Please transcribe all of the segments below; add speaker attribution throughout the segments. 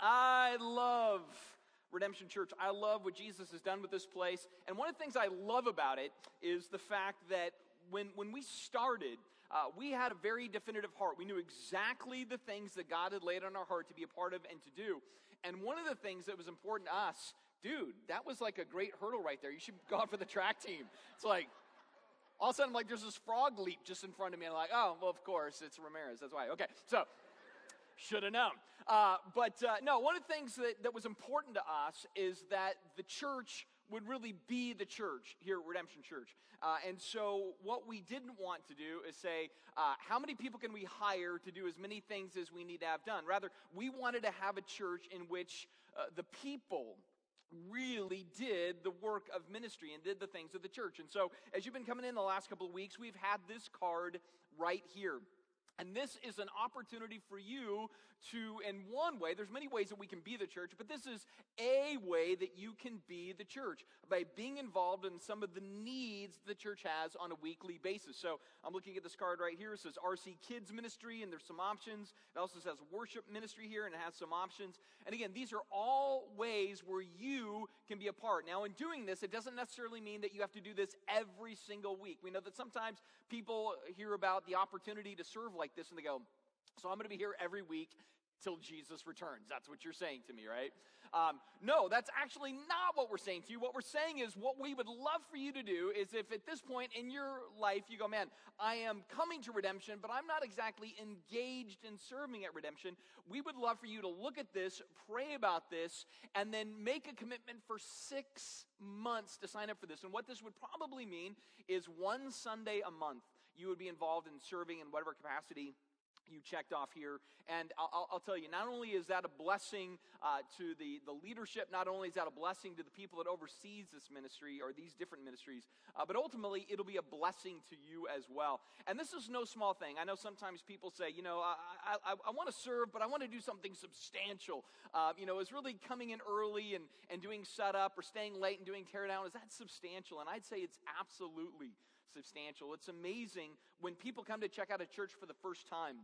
Speaker 1: I love Redemption Church. I love what Jesus has done with this place. And one of the things I love about it is the fact that when, when we started, uh, we had a very definitive heart. We knew exactly the things that God had laid on our heart to be a part of and to do. And one of the things that was important to us, dude, that was like a great hurdle right there. You should go out for the track team. It's like, all of a sudden, I'm like, there's this frog leap just in front of me. And I'm like, oh, well, of course, it's Ramirez. That's why. Okay, so should have known. Uh, but uh, no, one of the things that, that was important to us is that the church would really be the church here at Redemption Church. Uh, and so, what we didn't want to do is say, uh, how many people can we hire to do as many things as we need to have done? Rather, we wanted to have a church in which uh, the people really did the work of ministry and did the things of the church. And so, as you've been coming in the last couple of weeks, we've had this card right here. And this is an opportunity for you to, in one way, there's many ways that we can be the church, but this is a way that you can be the church by being involved in some of the needs the church has on a weekly basis. So I'm looking at this card right here. It says RC Kids Ministry, and there's some options. It also says Worship Ministry here, and it has some options. And again, these are all ways where you can be a part. Now, in doing this, it doesn't necessarily mean that you have to do this every single week. We know that sometimes people hear about the opportunity to serve like this, and they go, so I'm going to be here every week till Jesus returns. That's what you're saying to me, right? Um, no, that's actually not what we're saying to you. What we're saying is what we would love for you to do is if at this point in your life you go, man, I am coming to redemption, but I'm not exactly engaged in serving at redemption, we would love for you to look at this, pray about this, and then make a commitment for six months to sign up for this. And what this would probably mean is one Sunday a month you would be involved in serving in whatever capacity you checked off here. And I'll, I'll, tell you, not only is that a blessing uh, to the, the leadership, not only is that a blessing to the people that oversees this ministry or these different ministries, uh, but ultimately it'll be a blessing to you as well. And this is no small thing. I know sometimes people say, you know, I, I, I want to serve, but I want to do something substantial. Uh, you know, is really coming in early and, and doing setup or staying late and doing teardown, is that substantial? And I'd say it's absolutely substantial. It's amazing when people come to check out a church for the first time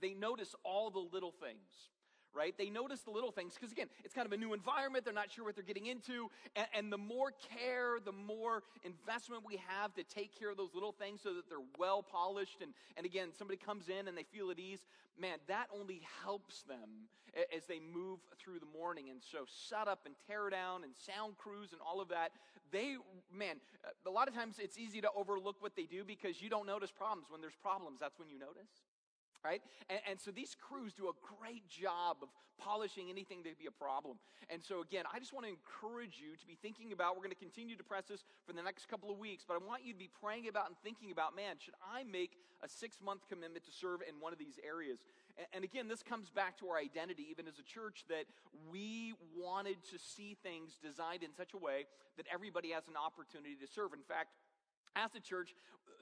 Speaker 1: they notice all the little things right? They notice the little things because, again, it's kind of a new environment. They're not sure what they're getting into. And, and, the more care, the more investment we have to take care of those little things so that they're well polished. And, and again, somebody comes in and they feel at ease. Man, that only helps them as they move through the morning. And so, set up and tear down and sound crews and all of that, they, man, a lot of times it's easy to overlook what they do because you don't notice problems. When there's problems, that's when you notice right? And, and, so these crews do a great job of polishing anything that be a problem. And so again, I just want to encourage you to be thinking about, we're going to continue to press this for the next couple of weeks, but I want you to be praying about and thinking about, man, should I make a six month commitment to serve in one of these areas? And, and again, this comes back to our identity, even as a church, that we wanted to see things designed in such a way that everybody has an opportunity to serve. In fact, as a church,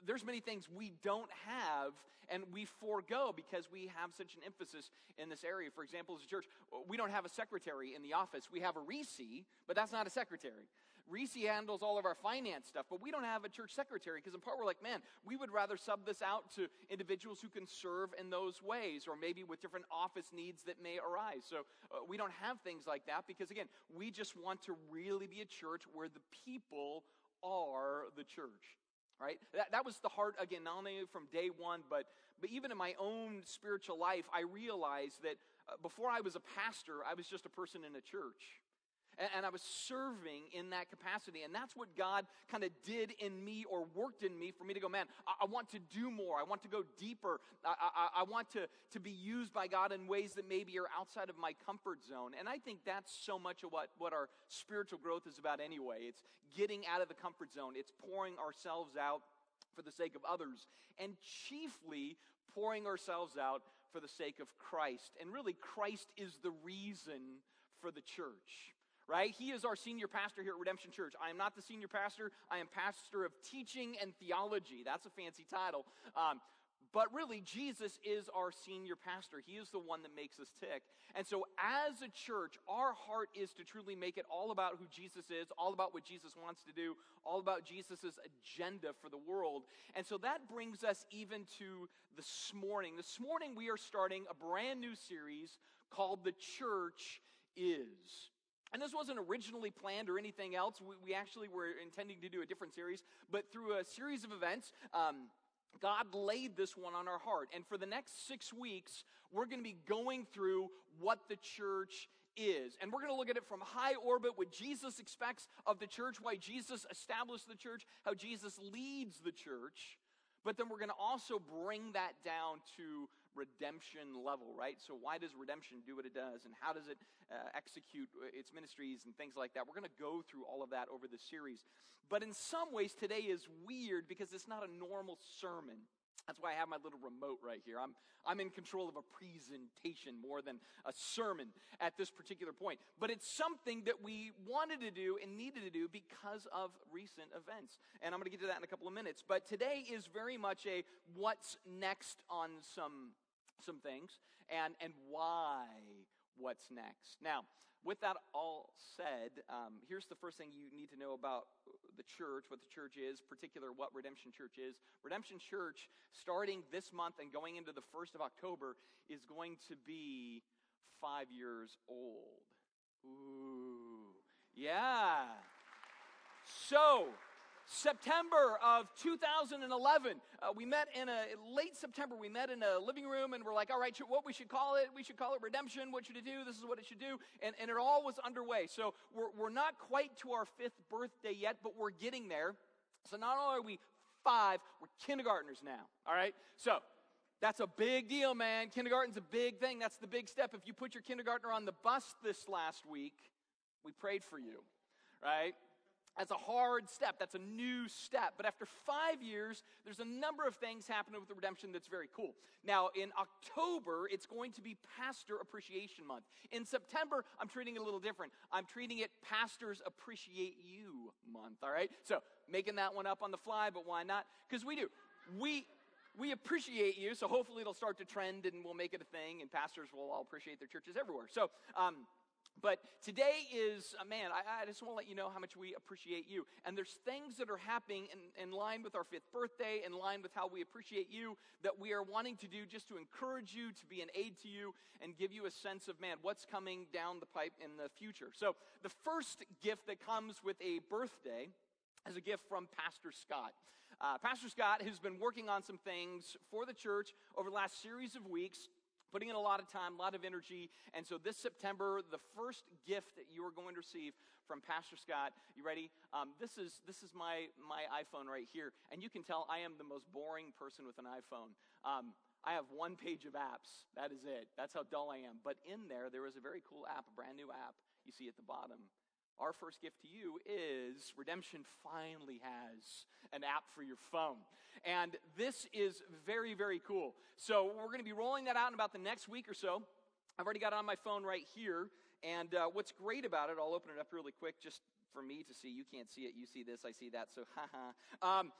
Speaker 1: there's many things we don't have and we forego because we have such an emphasis in this area. For example, as a church, we don't have a secretary in the office. We have a Reese, but that's not a secretary. Reese handles all of our finance stuff, but we don't have a church secretary because in part we're like, man, we would rather sub this out to individuals who can serve in those ways or maybe with different office needs that may arise. So uh, we don't have things like that because again, we just want to really be a church where the people are the church right? That, that was the heart, again, not only from day one, but, but even in my own spiritual life, I realized that uh, before I was a pastor, I was just a person in a church and, I was serving in that capacity. And that's what God kind of did in me or worked in me for me to go, man, I, I want to do more. I want to go deeper. I, I, I want to, to be used by God in ways that maybe are outside of my comfort zone. And I think that's so much of what, what our spiritual growth is about anyway. It's getting out of the comfort zone, it's pouring ourselves out for the sake of others, and chiefly pouring ourselves out for the sake of Christ. And really, Christ is the reason for the church right? He is our senior pastor here at Redemption Church. I am not the senior pastor, I am pastor of teaching and theology. That's a fancy title. Um, but really, Jesus is our senior pastor. He is the one that makes us tick. And so, as a church, our heart is to truly make it all about who Jesus is, all about what Jesus wants to do, all about Jesus' agenda for the world. And so, that brings us even to this morning. This morning, we are starting a brand new series called The Church is. And this wasn't originally planned or anything else. We, we actually were intending to do a different series, but through a series of events, um, God laid this one on our heart. And for the next six weeks, we're going to be going through what the church is. And we're going to look at it from high orbit, what Jesus expects of the church, why Jesus established the church, how Jesus leads the church. But then we're going to also bring that down to redemption level, right? So, why does redemption do what it does, and how does it uh, execute its ministries and things like that? We're going to go through all of that over the series. But in some ways, today is weird because it's not a normal sermon. That's why I have my little remote right here. I'm, I'm in control of a presentation more than a sermon at this particular point. But it's something that we wanted to do and needed to do because of recent events. And I'm going to get to that in a couple of minutes. But today is very much a what's next on some, some things and, and why what's next. Now, with that all said, um, here's the first thing you need to know about the church, what the church is, particular what Redemption Church is. Redemption Church, starting this month and going into the 1st of October, is going to be five years old. Ooh, yeah. So, September of 2011, uh, we met in a late September. We met in a living room and we're like, all right, what we should call it? We should call it redemption. What should it do? This is what it should do. And, and it all was underway. So we're, we're not quite to our fifth birthday yet, but we're getting there. So not only are we five, we're kindergartners now. All right. So that's a big deal, man. Kindergarten's a big thing. That's the big step. If you put your kindergartner on the bus this last week, we prayed for you, right? That's a hard step. That's a new step. But after five years, there's a number of things happening with the redemption that's very cool. Now, in October, it's going to be Pastor Appreciation Month. In September, I'm treating it a little different. I'm treating it Pastors Appreciate You Month, all right? So, making that one up on the fly, but why not? Because we do. We. We appreciate you, so hopefully it'll start to trend and we'll make it a thing, and pastors will all appreciate their churches everywhere. So, um, but today is, uh, man, I, I just want to let you know how much we appreciate you. And there's things that are happening in, in line with our fifth birthday, in line with how we appreciate you, that we are wanting to do just to encourage you, to be an aid to you, and give you a sense of, man, what's coming down the pipe in the future. So the first gift that comes with a birthday is a gift from Pastor Scott. Uh, Pastor Scott has been working on some things for the church over the last series of weeks putting in a lot of time, a lot of energy. And so this September, the first gift that you are going to receive from Pastor Scott, you ready? Um, this is this is my my iPhone right here, and you can tell I am the most boring person with an iPhone. Um, I have one page of apps. That is it. That's how dull I am. But in there, there is a very cool app, a brand new app. You see at the bottom our first gift to you is Redemption finally has an app for your phone. And this is very, very cool. So we're going to be rolling that out in about the next week or so. I've already got it on my phone right here. And uh, what's great about it, I'll open it up really quick just for me to see. You can't see it. You see this. I see that. So, haha. um,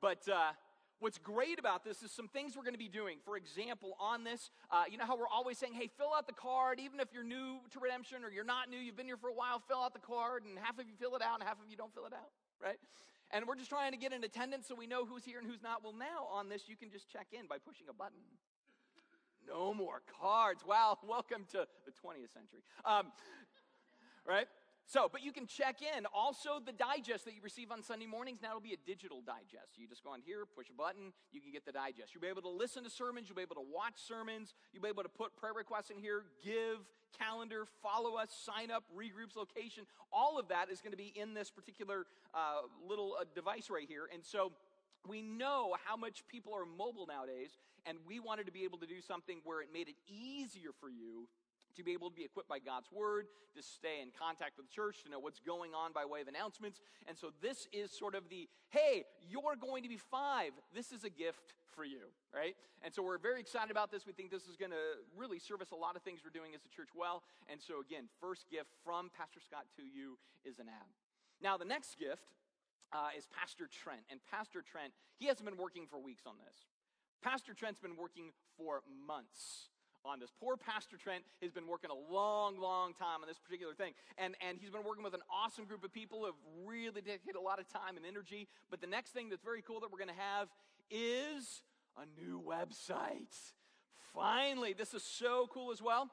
Speaker 1: but uh, What's great about this is some things we're going to be doing. For example, on this, uh, you know how we're always saying, hey, fill out the card, even if you're new to redemption or you're not new, you've been here for a while, fill out the card, and half of you fill it out and half of you don't fill it out, right? And we're just trying to get an attendance so we know who's here and who's not. Well, now on this, you can just check in by pushing a button. No more cards. Wow, welcome to the 20th century. Um, right? So, but you can check in. Also, the digest that you receive on Sunday mornings, now it'll be a digital digest. You just go on here, push a button, you can get the digest. You'll be able to listen to sermons, you'll be able to watch sermons, you'll be able to put prayer requests in here, give, calendar, follow us, sign up, regroups, location. All of that is going to be in this particular uh, little uh, device right here. And so, we know how much people are mobile nowadays, and we wanted to be able to do something where it made it easier for you to be able to be equipped by God's word, to stay in contact with the church, to know what's going on by way of announcements. And so this is sort of the hey, you're going to be five. This is a gift for you, right? And so we're very excited about this. We think this is going to really service a lot of things we're doing as a church well. And so again, first gift from Pastor Scott to you is an app. Now, the next gift uh, is Pastor Trent. And Pastor Trent, he hasn't been working for weeks on this. Pastor Trent's been working for months on this. Poor Pastor Trent has been working a long, long time on this particular thing. And, and he's been working with an awesome group of people who have really dedicated a lot of time and energy. But the next thing that's very cool that we're going to have is a new website. Finally, this is so cool as well.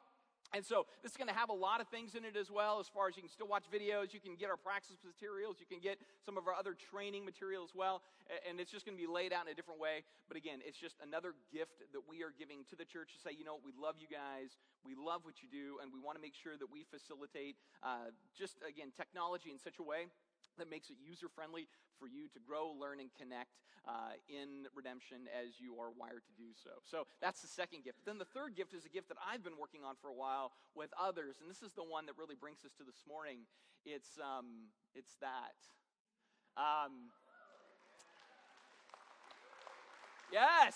Speaker 1: And so this is going to have a lot of things in it as well, as far as you can still watch videos, you can get our practice materials, you can get some of our other training material as well, and it's just going to be laid out in a different way. But again, it's just another gift that we are giving to the church to say, you know, we love you guys, we love what you do, and we want to make sure that we facilitate uh, just, again, technology in such a way that makes it user friendly for you to grow, learn, and connect uh, in redemption as you are wired to do so. So that's the second gift. Then the third gift is a gift that I've been working on for a while with others, and this is the one that really brings us to this morning. It's um, it's that. Um, yes.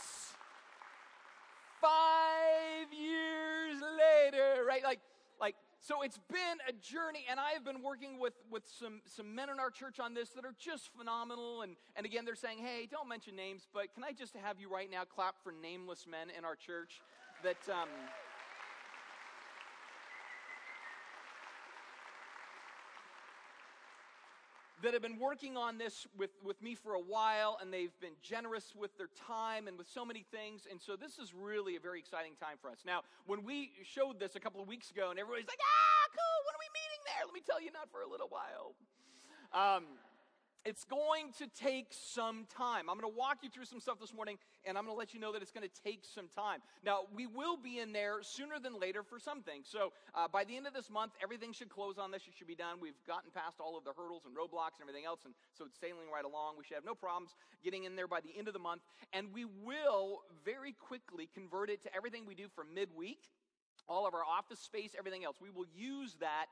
Speaker 1: Five years later, right? Like, like so it's been a journey, and I have been working with, with some, some men in our church on this that are just phenomenal. And, and again, they're saying, hey, don't mention names, but can I just have you right now clap for nameless men in our church that. Um, that have been working on this with, with me for a while, and they've been generous with their time and with so many things. And so this is really a very exciting time for us. Now, when we showed this a couple of weeks ago, and everybody's like, ah, cool, when are we meeting there? Let me tell you, not for a little while. Um, it's going to take some time. I'm going to walk you through some stuff this morning, and I'm going to let you know that it's going to take some time. Now, we will be in there sooner than later for some things. So, uh, by the end of this month, everything should close on this. It should be done. We've gotten past all of the hurdles and roadblocks and everything else, and so it's sailing right along. We should have no problems getting in there by the end of the month, and we will very quickly convert it to everything we do for midweek all of our office space, everything else. We will use that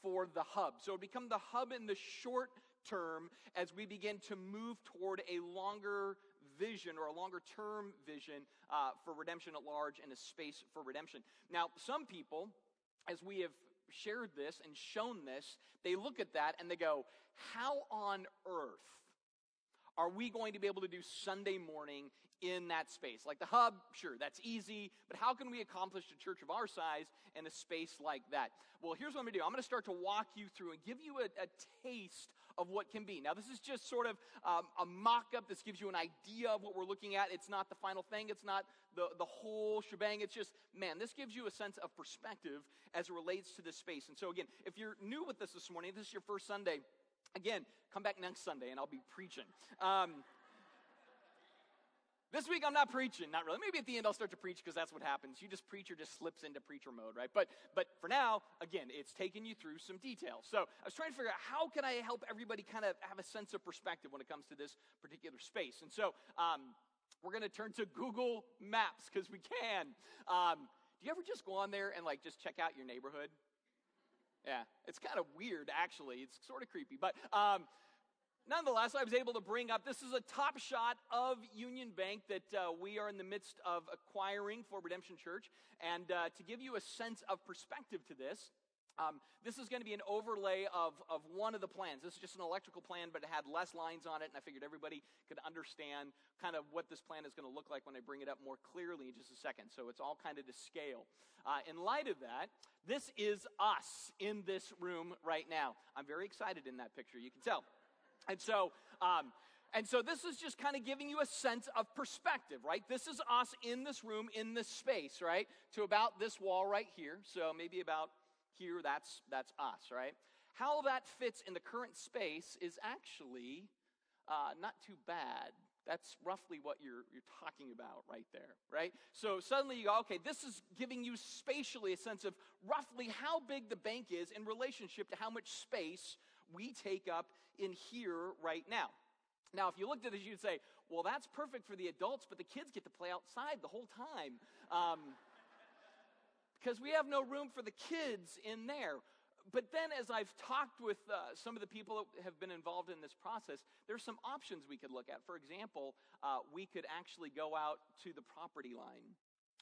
Speaker 1: for the hub. So it become the hub in the short term as we begin to move toward a longer vision or a longer term vision uh, for redemption at large and a space for redemption. Now, some people, as we have shared this and shown this, they look at that and they go, How on earth are we going to be able to do Sunday morning in that space? Like the hub, sure, that's easy, but how can we accomplish a church of our size in a space like that? Well, here's what I'm going to do I'm going to start to walk you through and give you a, a taste of what can be. Now, this is just sort of um, a mock up. This gives you an idea of what we're looking at. It's not the final thing, it's not the, the whole shebang. It's just, man, this gives you a sense of perspective as it relates to this space. And so, again, if you're new with us this morning, this is your first Sunday. Again, come back next Sunday and I'll be preaching. Um, this week I'm not preaching, not really. Maybe at the end I'll start to preach because that's what happens. You just preacher just slips into preacher mode, right? But but for now, again, it's taking you through some details. So I was trying to figure out how can I help everybody kind of have a sense of perspective when it comes to this particular space. And so um, we're going to turn to Google Maps because we can. Um, do you ever just go on there and like just check out your neighborhood? Yeah, it's kind of weird actually. It's sort of creepy, but. Um, nonetheless, I was able to bring up this is a top shot of Union Bank that uh, we are in the midst of acquiring for Redemption Church. And uh, to give you a sense of perspective to this, um, this is going to be an overlay of, of one of the plans. This is just an electrical plan, but it had less lines on it, and I figured everybody could understand kind of what this plan is going to look like when I bring it up more clearly in just a second. So it's all kind of to scale. Uh, in light of that, this is us in this room right now. I'm very excited in that picture, you can tell. And so, um, and so this is just kind of giving you a sense of perspective, right? This is us in this room, in this space, right? To about this wall right here. So maybe about here, that's, that's us, right? How that fits in the current space is actually uh, not too bad. That's roughly what you're, you're talking about right there, right? So suddenly you go, okay, this is giving you spatially a sense of roughly how big the bank is in relationship to how much space we take up in here right now. Now, if you looked at this, you'd say, well, that's perfect for the adults, but the kids get to play outside the whole time. Um, because we have no room for the kids in there. But then, as I've talked with uh, some of the people that have been involved in this process, there's some options we could look at. For example, uh, we could actually go out to the property line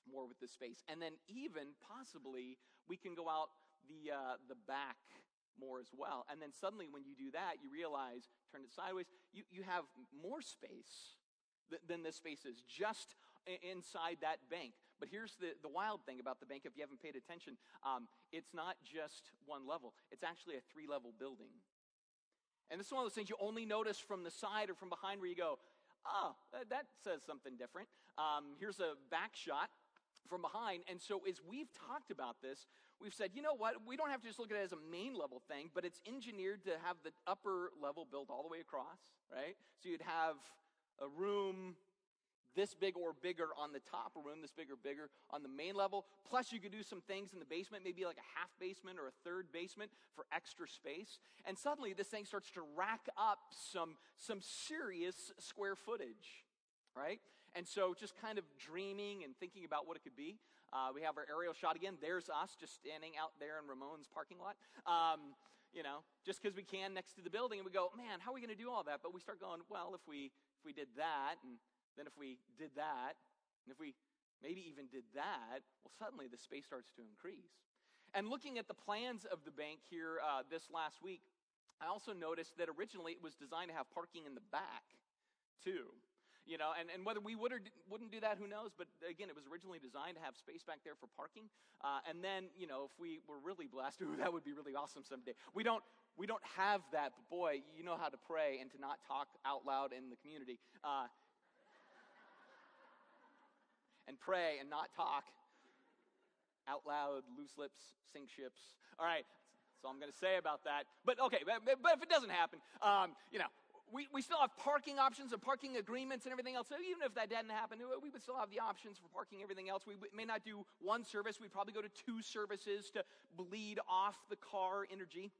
Speaker 1: more with this space. And then, even possibly, we can go out the, uh, the back more as well. And then suddenly, when you do that, you realize, turn it sideways, you, you have more space th- than this space is just inside that bank. But here's the, the wild thing about the bank, if you haven't paid attention um, it's not just one level, it's actually a three level building. And this is one of those things you only notice from the side or from behind where you go, oh, that says something different. Um, here's a back shot from behind. And so, as we've talked about this, we've said, you know what? We don't have to just look at it as a main level thing, but it's engineered to have the upper level built all the way across, right? So you'd have a room this big or bigger on the top, a room this big or bigger on the main level. Plus, you could do some things in the basement, maybe like a half basement or a third basement for extra space. And suddenly, this thing starts to rack up some, some serious square footage, right? And so, just kind of dreaming and thinking about what it could be. Uh, we have our aerial shot again. There's us just standing out there in Ramon's parking lot. Um, you know, just because we can next to the building, and we go, man, how are we going to do all that? But we start going, well, if we if we did that, and then if we did that, and if we maybe even did that, well, suddenly the space starts to increase. And looking at the plans of the bank here uh, this last week, I also noticed that originally it was designed to have parking in the back, too. You know, and, and whether we would or wouldn't do that, who knows? But again, it was originally designed to have space back there for parking. Uh, and then, you know, if we were really blessed, ooh, that would be really awesome someday. We don't, we don't have that, but boy, you know how to pray and to not talk out loud in the community. Uh, and pray and not talk out loud, loose lips, sink ships. All right, that's all I'm going to say about that. But okay, but, but if it doesn't happen, um, you know, we, we still have parking options and parking agreements and everything else. So even if that didn't happen, we would still have the options for parking everything else. We may not do one service. We'd probably go to two services to bleed off the car energy.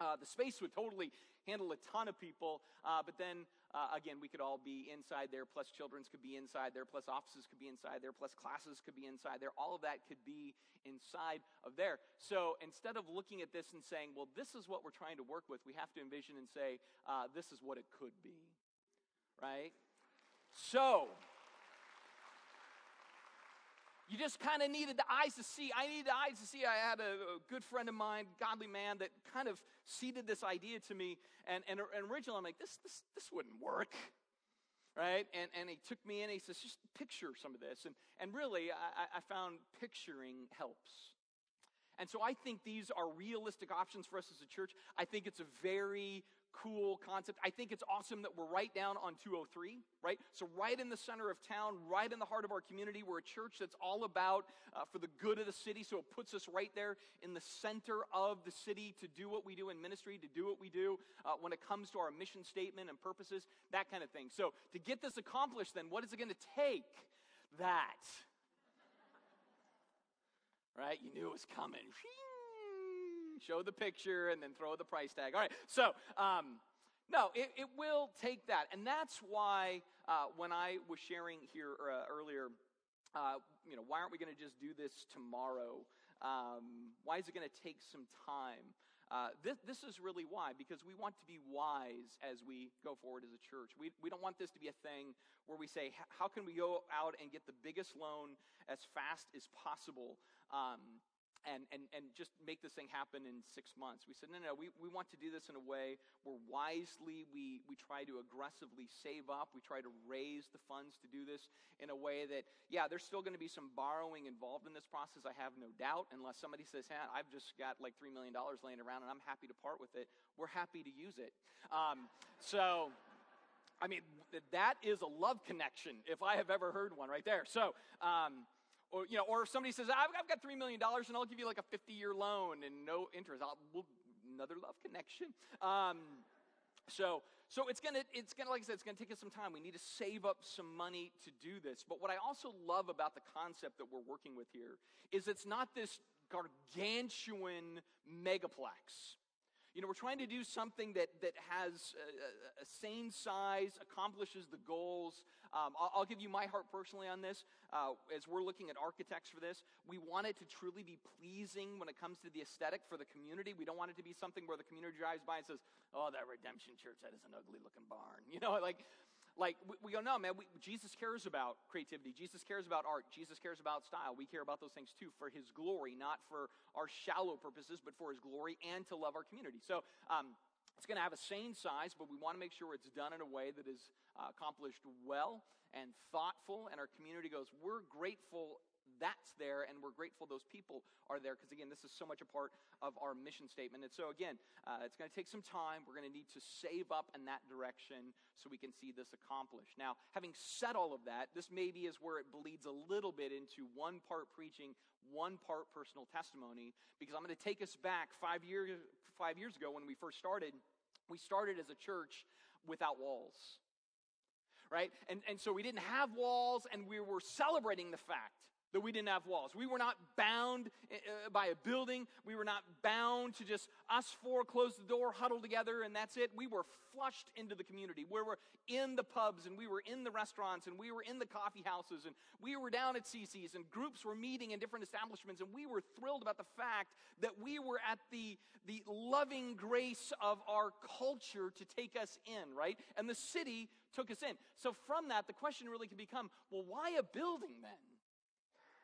Speaker 1: Uh, the space would totally handle a ton of people, uh, but then uh, again, we could all be inside there, plus children's could be inside there, plus offices could be inside there, plus classes could be inside there. All of that could be inside of there. So instead of looking at this and saying, well, this is what we're trying to work with, we have to envision and say, uh, this is what it could be. Right? So, you just kind of needed the eyes to see. I needed the eyes to see. I had a, a, good friend of mine, godly man, that kind of seeded this idea to me. And, and, and originally, I'm like, this, this, this wouldn't work. Right? And, and he took me in. He says, just picture some of this. And, and really, I, I found picturing helps. And so I think these are realistic options for us as a church. I think it's a very cool concept. I think it's awesome that we're right down on 203, right? So, right in the center of town, right in the heart of our community, we're a church that's all about uh, for the good of the city. So, it puts us right there in the center of the city to do what we do in ministry, to do what we do uh, when it comes to our mission statement and purposes, that kind of thing. So, to get this accomplished, then, what is it going to take? That. Right? You knew it was coming show the picture, and then throw the price tag. All right, so um, no, it, it, will take that. And that's why uh, when I was sharing here uh, earlier, uh, you know, why aren't we going to just do this tomorrow? Um, why is it going to take some time? Uh, this, this, is really why, because we want to be wise as we go forward as a church. We, we don't want this to be a thing where we say, how can we go out and get the biggest loan as fast as possible? Um, and, and, and just make this thing happen in six months. We said, no, no, we, we want to do this in a way where wisely we, we try to aggressively save up. We try to raise the funds to do this in a way that, yeah, there's still going to be some borrowing involved in this process, I have no doubt, unless somebody says, hey, I've just got like $3 million laying around and I'm happy to part with it. We're happy to use it. Um, so. I mean, that is a love connection if I have ever heard one right there. So, um, or, you know, or if somebody says, I've, I've got $3 million and I'll give you like a 50 year loan and no interest, I'll, we'll, another love connection. Um, so, so it's gonna, it's gonna, like I said, it's gonna take us some time. We need to save up some money to do this. But what I also love about the concept that we're working with here is it's not this gargantuan megaplex. You know, we're trying to do something that, that has a, a sane size, accomplishes the goals. Um, I'll, I'll, give you my heart personally on this. Uh, as we're looking at architects for this, we want it to truly be pleasing when it comes to the aesthetic for the community. We don't want it to be something where the community drives by and says, oh, that redemption church, that is an ugly looking barn. You know, like, like we, we go, no, man, we, Jesus cares about creativity. Jesus cares about art. Jesus cares about style. We care about those things too for his glory, not for our shallow purposes, but for his glory and to love our community. So, um, it's going to have a sane size, but we want to make sure it's done in a way that is uh, accomplished well and thoughtful. And our community goes, We're grateful that's there, and we're grateful those people are there because, again, this is so much a part of our mission statement. And so, again, uh, it's going to take some time. We're going to need to save up in that direction so we can see this accomplished. Now, having said all of that, this maybe is where it bleeds a little bit into one part preaching, one part personal testimony because I'm going to take us back five years, five years ago when we first started. We started as a church without walls, right? And, and so we didn't have walls, and we were celebrating the fact that we didn't have walls. We were not bound uh, by a building. We were not bound to just us four close the door, huddle together, and that's it. We were flushed into the community. We were in the pubs, and we were in the restaurants, and we were in the coffee houses, and we were down at CC's, and groups were meeting in different establishments, and we were thrilled about the fact that we were at the, the loving grace of our culture to take us in, right? And the city took us in. So from that, the question really can become well, why a building then?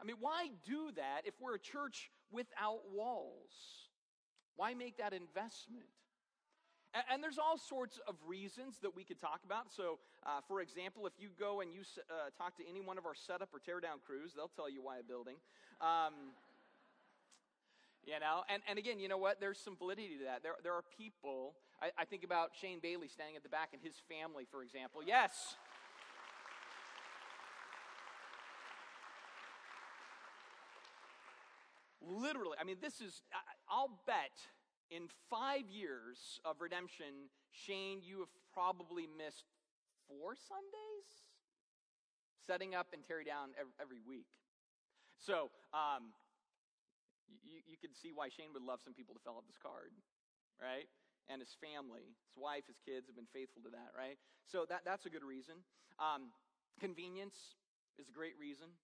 Speaker 1: I mean, why do that if we're a church without walls? Why make that investment? And, there's all sorts of reasons that we could talk about. So, uh, for example, if you go and you uh, talk to any one of our setup or teardown crews, they'll tell you why a building. Um, you know, and, and again, you know what? There's some validity to that. There, there are people, I, I think about Shane Bailey standing at the back and his family, for example. Yes. Literally, I mean, this is, I'll bet in five years of redemption, Shane, you have probably missed four Sundays setting up and tearing down every week. So, um, you, you can see why Shane would love some people to fill out this card, right? And his family, his wife, his kids have been faithful to that, right? So that, that's a good reason. Um, convenience is a great reason.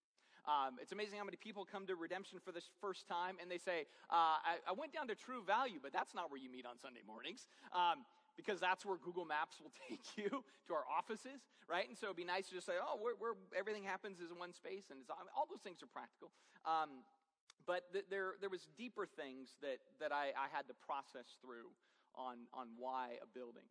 Speaker 1: Um, it's amazing how many people come to redemption for the first time and they say, uh, I, I, went down to True Value, but that's not where you meet on Sunday mornings. Um, because that's where Google Maps will take you to our offices, right? And so it'd be nice to just say, oh, where, everything happens is in one space, and I mean, all those things are practical. Um, but th- there, there was deeper things that, that I, I had to process through on, on why a building.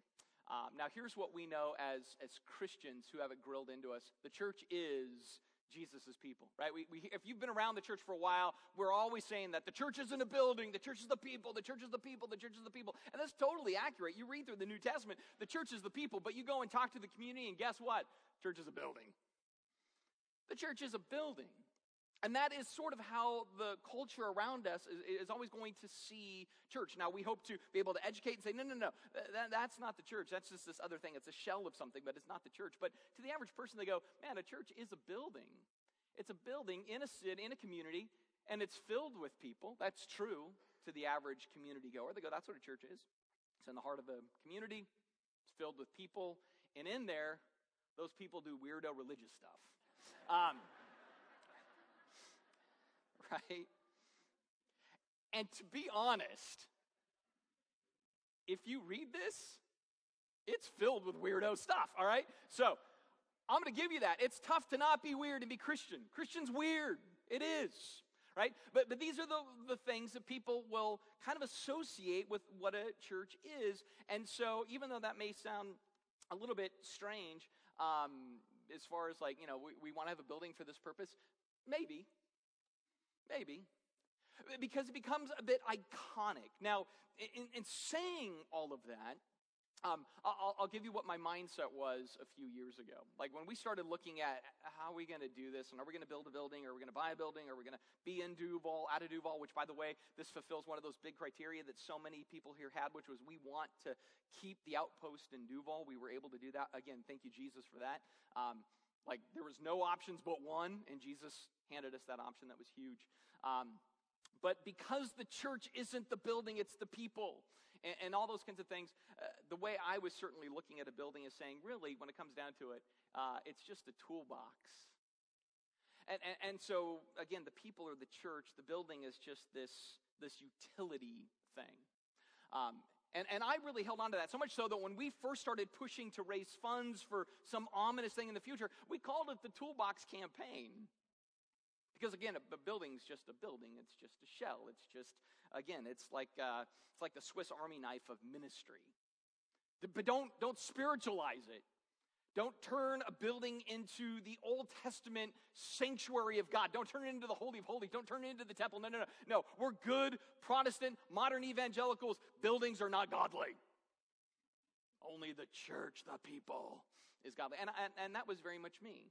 Speaker 1: Um, now, here's what we know as, as Christians who have it grilled into us the church is Jesus' people, right? We, we, if you've been around the church for a while, we're always saying that the church isn't a building, the church is the people, the church is the people, the church is the people. And that's totally accurate. You read through the New Testament, the church is the people, but you go and talk to the community, and guess what? Church is a building. The church is a building. And that is sort of how the culture around us is, is, always going to see church. Now, we hope to be able to educate and say, no, no, no, that, that's not the church. That's just this other thing. It's a shell of something, but it's not the church. But to the average person, they go, man, a church is a building. It's a building in a city, in a community, and it's filled with people. That's true to the average community goer. They go, that's what a church is. It's in the heart of a community, it's filled with people, and in there, those people do weirdo religious stuff. Um, right? And to be honest, if you read this, it's filled with weirdo stuff, all right? So I'm to give you that. It's tough to not be weird and be Christian. Christian's weird. It is, right? But, but these are the, the things that people will kind of associate with what a church is. And so, even though that may sound a little bit strange, um, as far as like, you know, we, we want to have a building for this purpose, maybe, Maybe. Because it becomes a bit iconic. Now, in, in saying all of that, um, I'll, I'll, give you what my mindset was a few years ago. Like when we started looking at how are we going to do this, and are we going to build a building, or are we going to buy a building, or are we going to be in Duvall, out of Duvall, which, by the way, this fulfills one of those big criteria that so many people here had, which was we want to keep the outpost in Duvall. We were able to do that. Again, thank you, Jesus, for that. Um, like there was no options but one, and Jesus handed us that option. That was huge. Um, but because the church isn't the building, it's the people. And, and all those kinds of things. Uh, the way I was certainly looking at a building is saying, really, when it comes down to it, uh, it's just a toolbox. And, and, and, so, again, the people are the church. The building is just this, this utility thing. Um, and, and I really held on to that so much so that when we first started pushing to raise funds for some ominous thing in the future, we called it the Toolbox Campaign. Because again, a, a building's just a building. It's just a shell. It's just, again, it's like, uh, it's like the Swiss Army knife of ministry. But don't, don't spiritualize it. Don't turn a building into the Old Testament sanctuary of God. Don't turn it into the Holy of Holies. Don't turn it into the temple. No, no, no. No, we're good Protestant, modern evangelicals. Buildings are not godly. Only the church, the people, is godly. And, and, and that was very much me,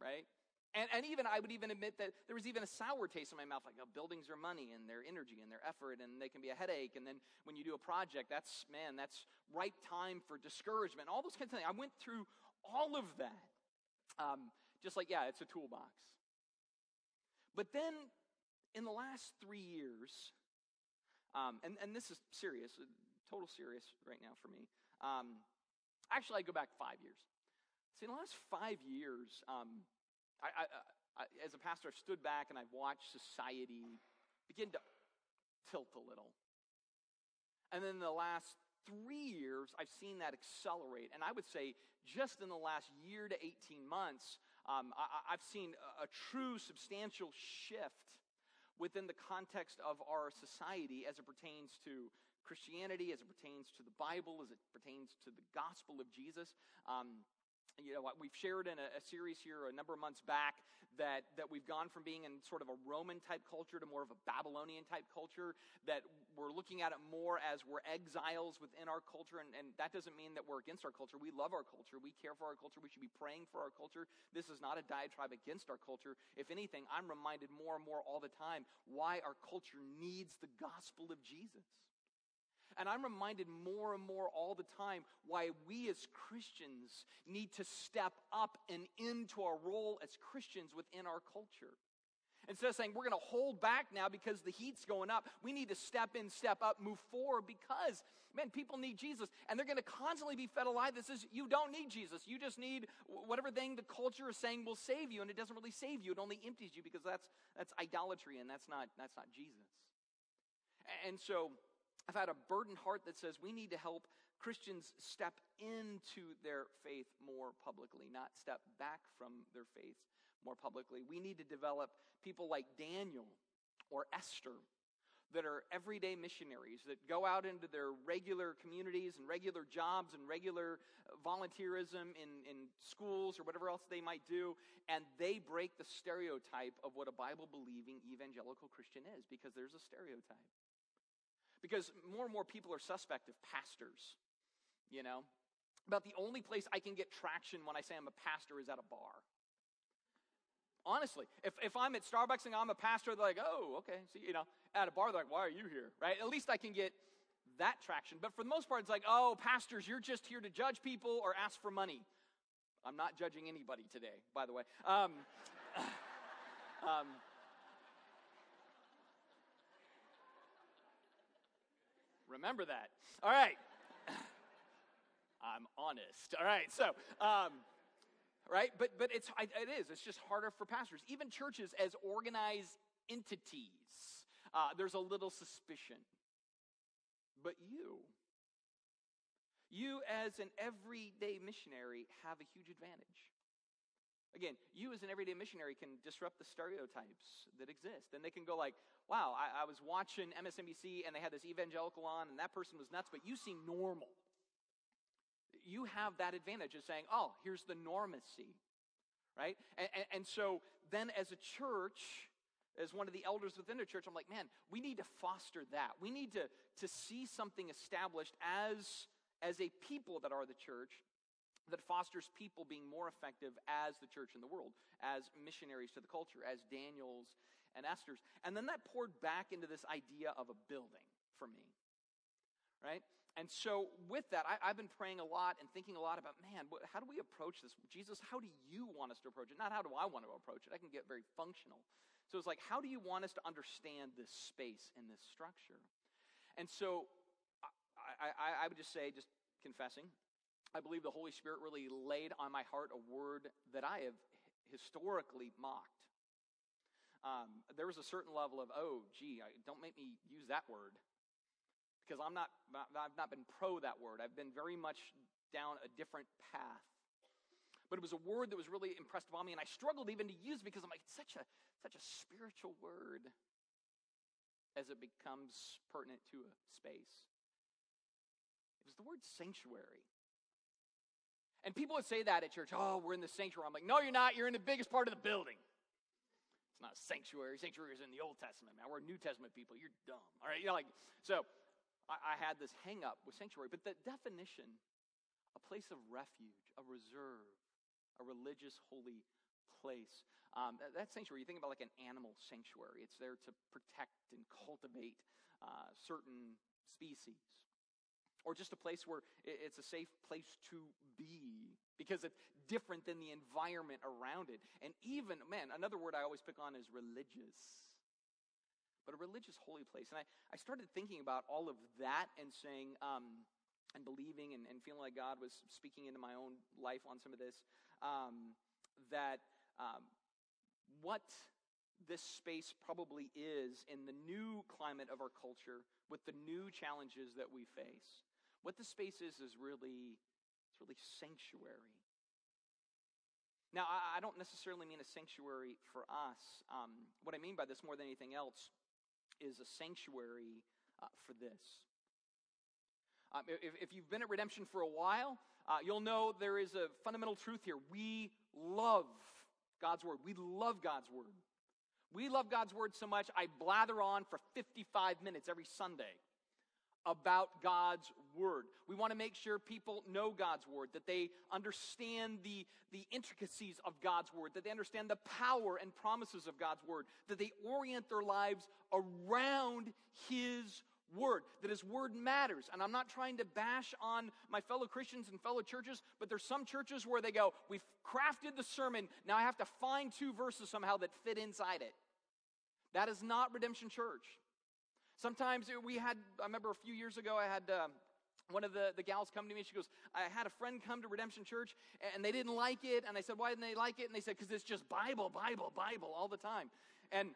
Speaker 1: right? And, and even, I would even admit that there was even a sour taste in my mouth, like, oh, buildings are money and their energy and their effort, and they can be a headache. And then when you do a project, that's, man, that's ripe time for discouragement, all those kinds of things. I went through all of that. Um, just like, yeah, it's a toolbox. But then in the last three years, um, and, and this is serious, total serious right now for me. Um, actually, I go back five years. See, in the last five years, um, I, I, I, as a pastor, I've stood back and I've watched society begin to tilt a little. And then the last three years, I've seen that accelerate. And I would say just in the last year to 18 months, um, I, have seen a, a true substantial shift within the context of our society as it pertains to Christianity, as it pertains to the Bible, as it pertains to the gospel of Jesus. Um, you know, we've shared in a, a, series here a number of months back that, that we've gone from being in sort of a Roman type culture to more of a Babylonian type culture, that we're looking at it more as we're exiles within our culture. And, and that doesn't mean that we're against our culture. We love our culture. We care for our culture. We should be praying for our culture. This is not a diatribe against our culture. If anything, I'm reminded more and more all the time why our culture needs the gospel of Jesus. And I'm reminded more and more all the time why we as Christians need to step up and into our role as Christians within our culture. Instead of saying we're going to hold back now because the heat's going up, we need to step in, step up, move forward because, man, people need Jesus. And they're going to constantly be fed a lie that says you don't need Jesus. You just need whatever thing the culture is saying will save you, and it doesn't really save you. It only empties you because that's, that's idolatry and that's not, that's not Jesus. And so I've had a burdened heart that says we need to help Christians step into their faith more publicly, not step back from their faith more publicly. We need to develop people like Daniel or Esther that are everyday missionaries that go out into their regular communities and regular jobs and regular uh, volunteerism in, in schools or whatever else they might do, and they break the stereotype of what a Bible believing evangelical Christian is because there's a stereotype. Because more and more people are suspect of pastors, you know? About the only place I can get traction when I say I'm a pastor is at a bar. Honestly, if, if I'm at Starbucks and I'm a pastor, they're like, oh, okay. See, you know, at a bar, they're like, why are you here? Right? At least I can get that traction. But for the most part, it's like, oh, pastors, you're just here to judge people or ask for money. I'm not judging anybody today, by the way. Um, um, Remember that. All right. I'm honest. All right. So, um, right? But but it's it is. It's just harder for pastors. Even churches as organized entities, uh, there's a little suspicion. But you, you as an everyday missionary, have a huge advantage. Again, you as an everyday missionary can disrupt the stereotypes that exist. And they can go like, wow, I, I was watching MSNBC and they had this evangelical on and that person was nuts, but you seem normal. You have that advantage of saying, oh, here's the normacy, right? And, and, and so then as a church, as one of the elders within the church, I'm like, man, we need to foster that. We need to, to see something established as, as a people that are the church that fosters people being more effective as the church in the world, as missionaries to the culture, as Daniels and Esther's. And then that poured back into this idea of a building for me, right? And so, with that, I, have been praying a lot and thinking a lot about, man, how do we approach this? Jesus, how do you want us to approach it? Not how do I want to approach it. I can get very functional. So, it's like, how do you want us to understand this space and this structure? And so, I, I, I would just say, just confessing, I believe the Holy Spirit really laid on my heart a word that I have historically mocked. Um, there was a certain level of, oh, gee, I, don't make me use that word. Because I'm not, I've not been pro that word. I've been very much down a different path. But it was a word that was really impressed upon me, and I struggled even to use because I'm like, it's such a, such a spiritual word as it becomes pertinent to a space. It was the word sanctuary. And people would say that at church, oh, we're in the sanctuary. I'm like, no, you're not. You're in the biggest part of the building. It's not sanctuary. Sanctuary is in the Old Testament, man. We're New Testament people. You're dumb. All right. You know, like, so I, I had this hang up with sanctuary, but the definition, a place of refuge, a reserve, a religious holy place. Um, that sanctuary, you think about like an animal sanctuary. It's there to protect and cultivate uh, certain species. Or just a place where it's a safe place to be because it's different than the environment around it. And even, man, another word I always pick on is religious. But a religious holy place. And I, I started thinking about all of that and saying, um, and believing and, and, feeling like God was speaking into my own life on some of this, um, that um, what this space probably is in the new climate of our culture with the new challenges that we face. What the space is is really it's really sanctuary. Now, I, I don't necessarily mean a sanctuary for us. Um, what I mean by this more than anything else is a sanctuary uh, for this. Um, if, if, you've been at Redemption for a while, uh, you'll know there is a fundamental truth here. We love God's Word. We love God's Word. We love God's Word so much, I blather on for 55 minutes every Sunday about God's Word. We want to make sure people know God's Word, that they understand the, the intricacies of God's Word, that they understand the power and promises of God's Word, that they orient their lives around His word, that his word matters. And I'm not trying to bash on my fellow Christians and fellow churches, but there's some churches where they go, We've crafted the sermon, now I have to find two verses somehow that fit inside it. That is not Redemption Church. Sometimes we had, I remember a few years ago, I had. Um, one of the, the gals come to me she goes i had a friend come to redemption church and they didn't like it and i said why didn't they like it and they said because it's just bible bible bible all the time and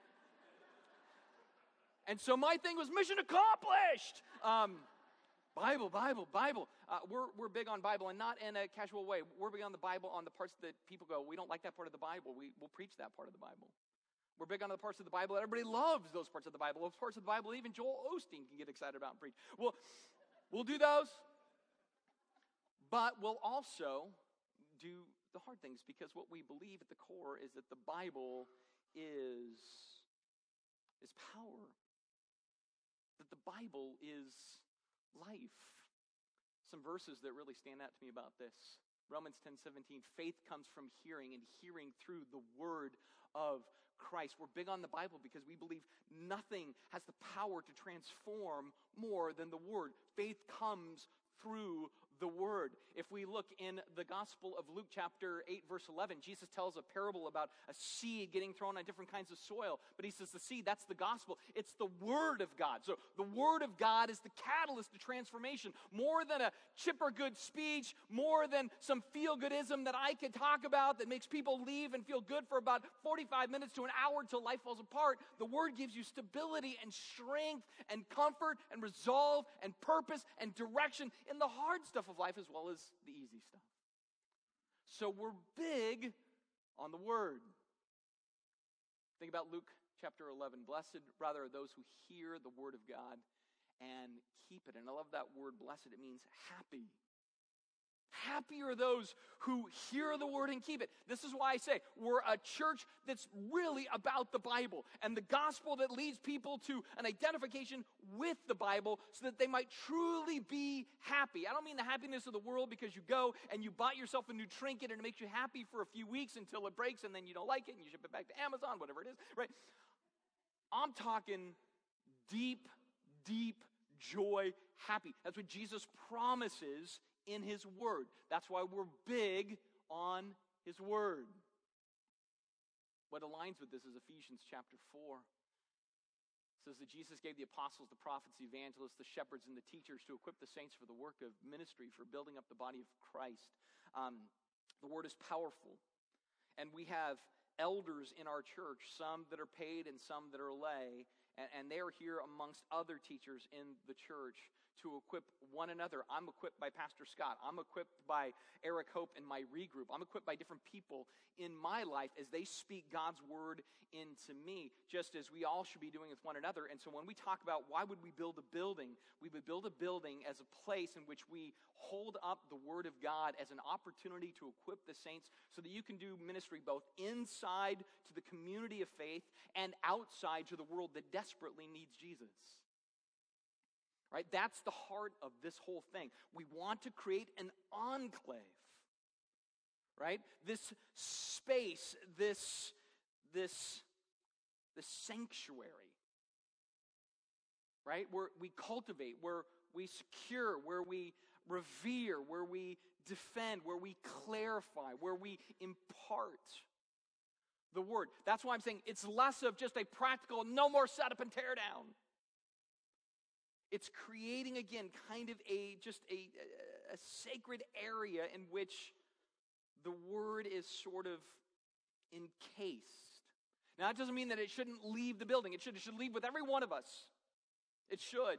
Speaker 1: and so my thing was mission accomplished. Um, Bible, Bible, Bible. Uh, we're, we're big on Bible and not in a casual way. We're big on the Bible on the parts that people go, we don't like that part of the Bible. We, we'll preach that part of the Bible. We're big on the parts of the Bible that everybody loves those parts of the Bible. Those parts of the Bible even Joel Osteen can get excited about and preach. We'll, we'll do those, but we'll also do the hard things because what we believe at the core is that the Bible is, is power that the Bible is life. Some verses that really stand out to me about this. Romans 10 17, faith comes from hearing, and hearing through the word of Christ. We're big on the Bible because we believe nothing has the power to transform more than the word. Faith comes through the word. If we look in the Gospel of Luke, chapter 8, verse 11, Jesus tells a parable about a seed getting thrown on different kinds of soil. But he says the seed, that's the gospel. It's the word of God. So the word of God is the catalyst to transformation. More than a chipper good speech, more than some feel goodism that I could talk about that makes people leave and feel good for about 45 minutes to an hour until life falls apart. The word gives you stability and strength and comfort and resolve and purpose and direction in the hard stuff of life as well as the easy stuff. So we're big on the word. Think about Luke chapter 11. Blessed, rather, are those who hear the word of God and keep it. And I love that word, blessed. It means happy. Happy are those who hear the word and keep it. This is why I say we're a church that's really about the Bible and the gospel that leads people to an identification with the Bible so that they might truly be happy. I don't mean the happiness of the world because you go and you buy yourself a new trinket and it makes you happy for a few weeks until it breaks and then you don't like it and you ship it back to Amazon, whatever it is, right? I'm talking deep, deep joy, happy. That's what Jesus promises in His Word. That's why we're big on His Word. What aligns with this is Ephesians chapter 4. It says that Jesus gave the apostles, the prophets, the evangelists, the shepherds, and the teachers to equip the saints for the work of ministry, for building up the body of Christ. Um, the word is powerful. And we have elders in our church, some that are paid and some that are lay, and, and they are here amongst other teachers in the church to equip one another. I'm equipped by Pastor Scott. I'm equipped by Eric Hope in my regroup. I'm equipped by different people in my life as they speak God's word into me, just as we all should be doing with one another. And so when we talk about why would we build a building, we would build a building as a place in which we hold up the word of God as an opportunity to equip the saints so that you can do ministry both inside to the community of faith and outside to the world that desperately needs Jesus. Right? That's the heart of this whole thing. We want to create an enclave. Right? This space, this this, this sanctuary, right? Where we cultivate, where we secure, where we revere, where we defend, where we clarify, where we impart the word. That's why I'm saying it's less of just a practical, no more setup and tear down. It's creating again kind of a just a, a, sacred area in which the word is sort of encased. Now, that doesn't mean that it shouldn't leave the building. It should, it should leave with every one of us. It should.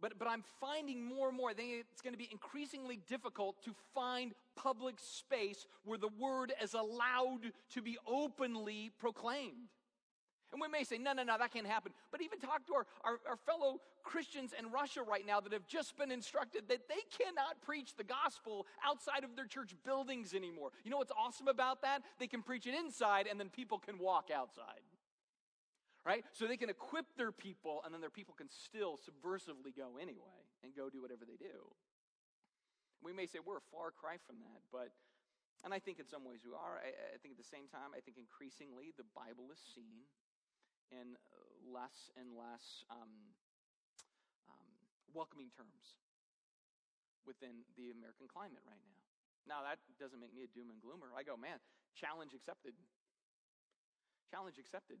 Speaker 1: But, but I'm finding more and more, I think it's going to be increasingly difficult to find public space where the word is allowed to be openly proclaimed. And we may say, no, no, no, that can't happen. But even talk to our, our, our, fellow Christians in Russia right now that have just been instructed that they cannot preach the gospel outside of their church buildings anymore. You know what's awesome about that? They can preach it inside and then people can walk outside. Right? So they can equip their people and then their people can still subversively go anyway and go do whatever they do. We may say we're a far cry from that, but and I think in some ways we are. I, I, think at the same time, I think increasingly the Bible is seen in less and less um, um, welcoming terms within the American climate right now. Now, that doesn't make me a doom and gloomer. I go, man, challenge accepted. Challenge accepted.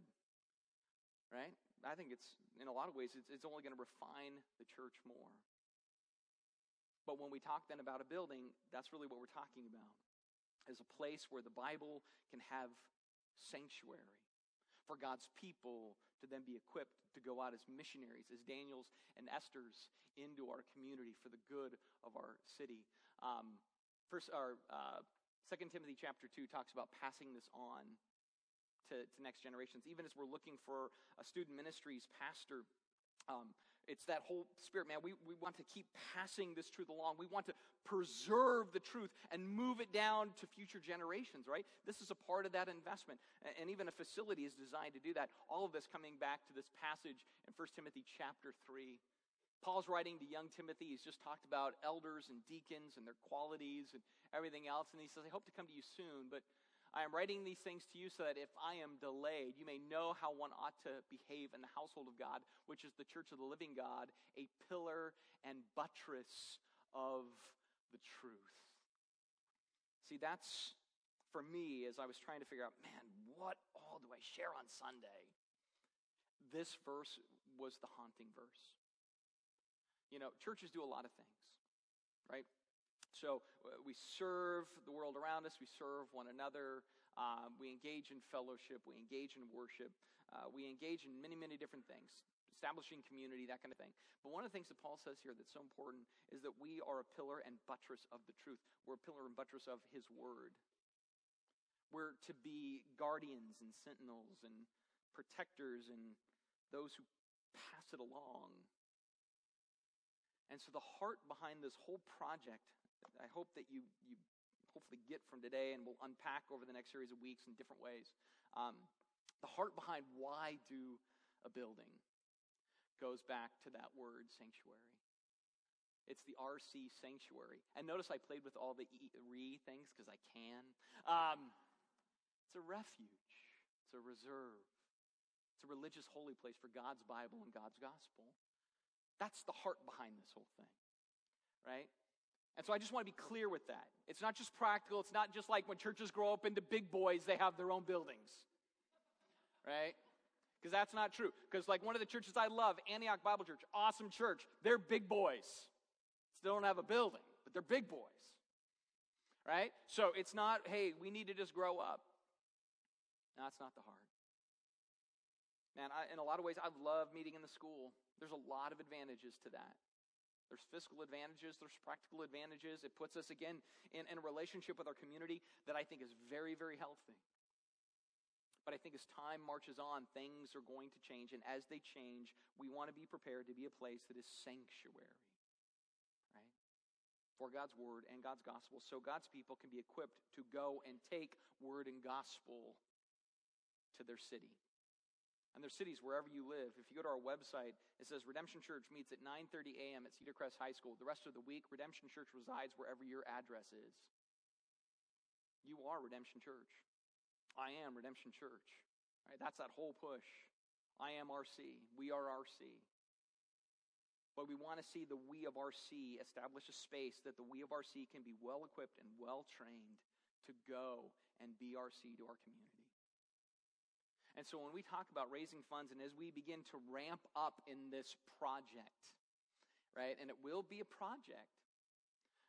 Speaker 1: Right? I think it's, in a lot of ways, it's, it's only going to refine the church more. But when we talk then about a building, that's really what we're talking about as a place where the Bible can have sanctuary for God's people to then be equipped to go out as missionaries, as Daniels and Esther's into our community for the good of our city. Um, first, our uh, Second Timothy chapter two talks about passing this on to, to next generations. Even as we're looking for a student ministries pastor, um, it's that whole spirit, man. We, we want to keep passing this truth along. We want to preserve the truth and move it down to future generations, right? This is a part of that investment. And even a facility is designed to do that. All of this coming back to this passage in 1 Timothy chapter 3. Paul's writing to young Timothy. He's just talked about elders and deacons and their qualities and everything else. And he says, I hope to come to you soon, but I am writing these things to you so that if I am delayed, you may know how one ought to behave in the household of God, which is the church of the living God, a pillar and buttress of the truth. See, that's for me as I was trying to figure out, man, what all do I share on Sunday? This verse was the haunting verse. You know, churches do a lot of things, right? So uh, we serve the world around us, we serve one another, um, we engage in fellowship, we engage in worship, uh, we engage in many, many different things, establishing community, that kind of thing. But one of the things that Paul says here that's so important is that we are a pillar and buttress of the truth. We're a pillar and buttress of his word. We're to be guardians and sentinels and protectors and those who pass it along. And so the heart behind this whole project I hope that you, you hopefully get from today and we'll unpack over the next series of weeks in different ways. Um, the heart behind why do a building goes back to that word sanctuary. It's the RC sanctuary. And notice I played with all the re things because I can. Um, it's a refuge, it's a reserve, it's a religious holy place for God's Bible and God's gospel. That's the heart behind this whole thing, right? And so I just want to be clear with that. It's not just practical. It's not just like when churches grow up into big boys, they have their own buildings. Right? Because that's not true. Because, like, one of the churches I love, Antioch Bible Church, awesome church, they're big boys. Still don't have a building, but they're big boys. Right? So it's not, hey, we need to just grow up. No, That's not the heart. Man, I, in a lot of ways, I love meeting in the school. There's a lot of advantages to that. There's fiscal advantages, there's practical advantages. It puts us again in, in a relationship with our community that I think is very, very healthy. But I think as time marches on, things are going to change. And as they change, we want to be prepared to be a place that is sanctuary, right? For God's word and God's gospel. So God's people can be equipped to go and take word and gospel to their city and their cities wherever you live. If you go to our website, it says Redemption Church meets at 9:30 a.m. at Cedarcrest High School. The rest of the week, Redemption Church resides wherever your address is. You are Redemption Church. I am Redemption Church. Right? That's that whole push. I am RC. We are RC. But we want to see the we of RC establish a space that the we of RC can be well equipped and well trained to go and be RC to our community. And so when we talk about raising funds and as we begin to ramp up in this project, right, and it will be a project,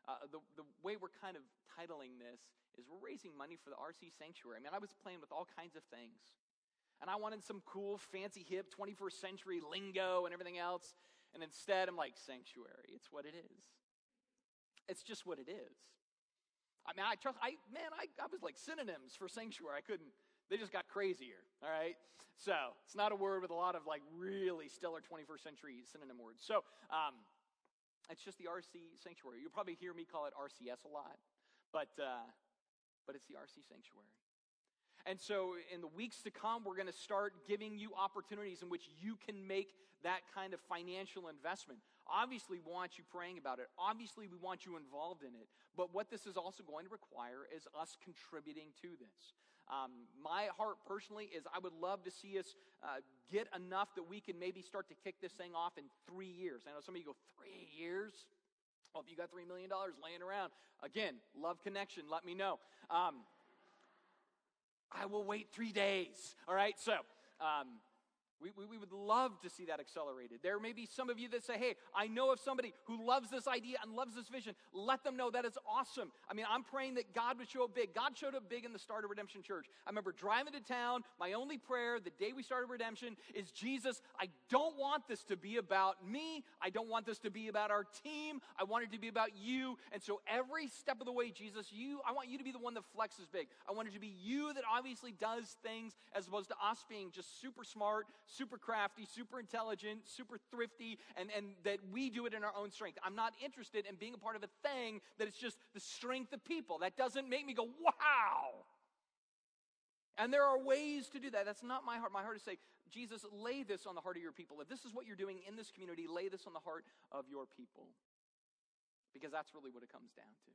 Speaker 1: uh, the, the way we're kind of titling this is we're raising money for the RC Sanctuary. I mean, I was playing with all kinds of things. And I wanted some cool, fancy, hip, 21st century lingo and everything else. And instead, I'm like, sanctuary. It's what it is. It's just what it is. I mean, I trust, I, man, I, I was like synonyms for sanctuary. I couldn't, they just got crazier, all right? So it's not a word with a lot of like really stellar 21st century synonym words. So um, it's just the RC sanctuary. You'll probably hear me call it RCS a lot, but, uh, but it's the RC sanctuary. And so, in the weeks to come, we're going to start giving you opportunities in which you can make that kind of financial investment. Obviously, we want you praying about it. Obviously, we want you involved in it. But what this is also going to require is us contributing to this. Um, my heart personally is I would love to see us uh, get enough that we can maybe start to kick this thing off in three years. I know some of you go, three years? Well, if you got $3 million laying around, again, love connection, let me know. Um, I will wait three days. All right, so um, we, we, we, would love to see that accelerated. There may be some of you that say, hey, I know of somebody who loves this idea and loves this vision. Let them know that is awesome. I mean, I'm praying that God would show up big. God showed up big in the start of Redemption Church. I remember driving to town. My only prayer the day we started Redemption is Jesus, I don't want this to be about me. I don't want this to be about our team. I want it to be about you. And so every step of the way, Jesus, you, I want you to be the one that flexes big. I want it to be you that obviously does things as opposed to us being just super smart, super crafty, super intelligent, super thrifty, and, and that we do it in our own strength. I'm not interested in being a part of a thing that it's just the strength of people. That doesn't make me go, wow. And there are ways to do that. That's not my heart. My heart is say, Jesus, lay this on the heart of your people. If this is what you're doing in this community, lay this on the heart of your people. Because that's really what it comes down to.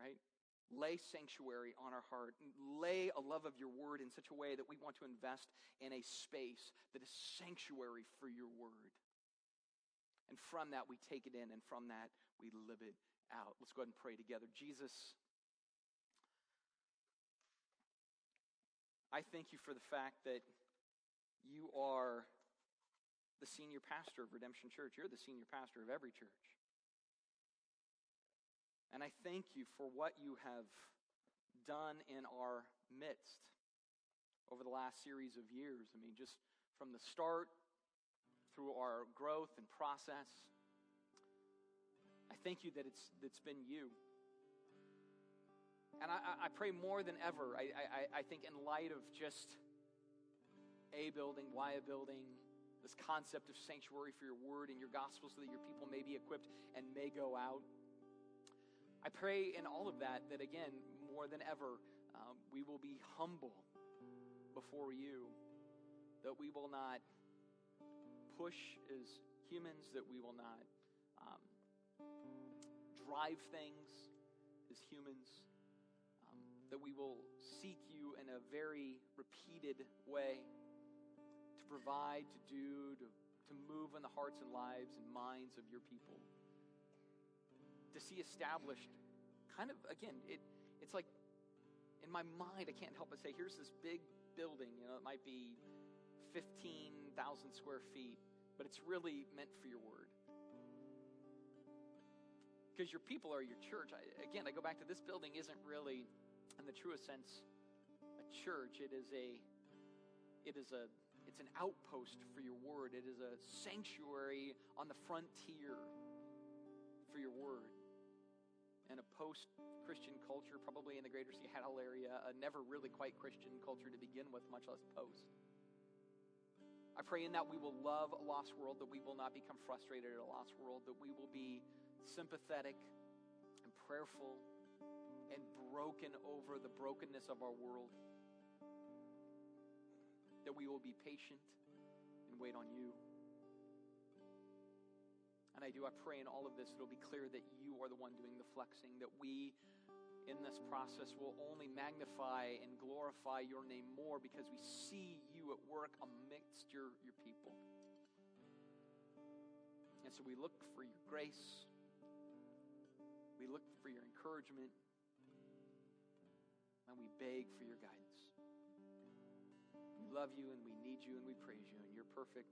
Speaker 1: Right? Lay sanctuary on our heart, lay a love of your word in such a way that we want to invest in a space that is sanctuary for your word. And from that, we take it in, and from that, we live it out. Let's go ahead and pray together. Jesus, I thank you for the fact that you are the senior pastor of Redemption Church. You're the senior pastor of every church. And I thank you for what you have done in our midst over the last series of years. I mean, just from the start through our growth and process. I thank you that it's, it's been you. And I, I pray more than ever, I, I, I think, in light of just a building, a building, this concept of sanctuary for your word and your gospel so that your people may be equipped and may go out. I pray in all of that that, again, more than ever, um, we will be humble before you, that we will not push as humans, that we will not um, drive things as humans, um, that we will seek you in a very repeated way to provide, to do, to, to move in the hearts and lives and minds of your people to see established kind of again it it's like in my mind i can't help but say here's this big building you know it might be 15,000 square feet but it's really meant for your word. Because your people are your church. I, again i go back to this building isn't really in the truest sense a church. It is a it is a it's an outpost for your word. It is a sanctuary on the frontier for your word in a post Christian culture, probably in the greater Seattle area, a never really quite Christian culture to begin with, much less post. I pray in that we will love a lost world, that we will not become frustrated at a lost world, that we will be sympathetic and prayerful and broken over the brokenness of our world, that we will be patient and wait on you. And I do, I pray in all of this, it'll be clear that you are the one doing the flexing, that we in this process will only magnify and glorify your name more because we see you at work amidst your, your people. And so we look for your grace. We look for your encouragement. And we beg for your guidance. We love you and we need you and we praise you and you're perfect.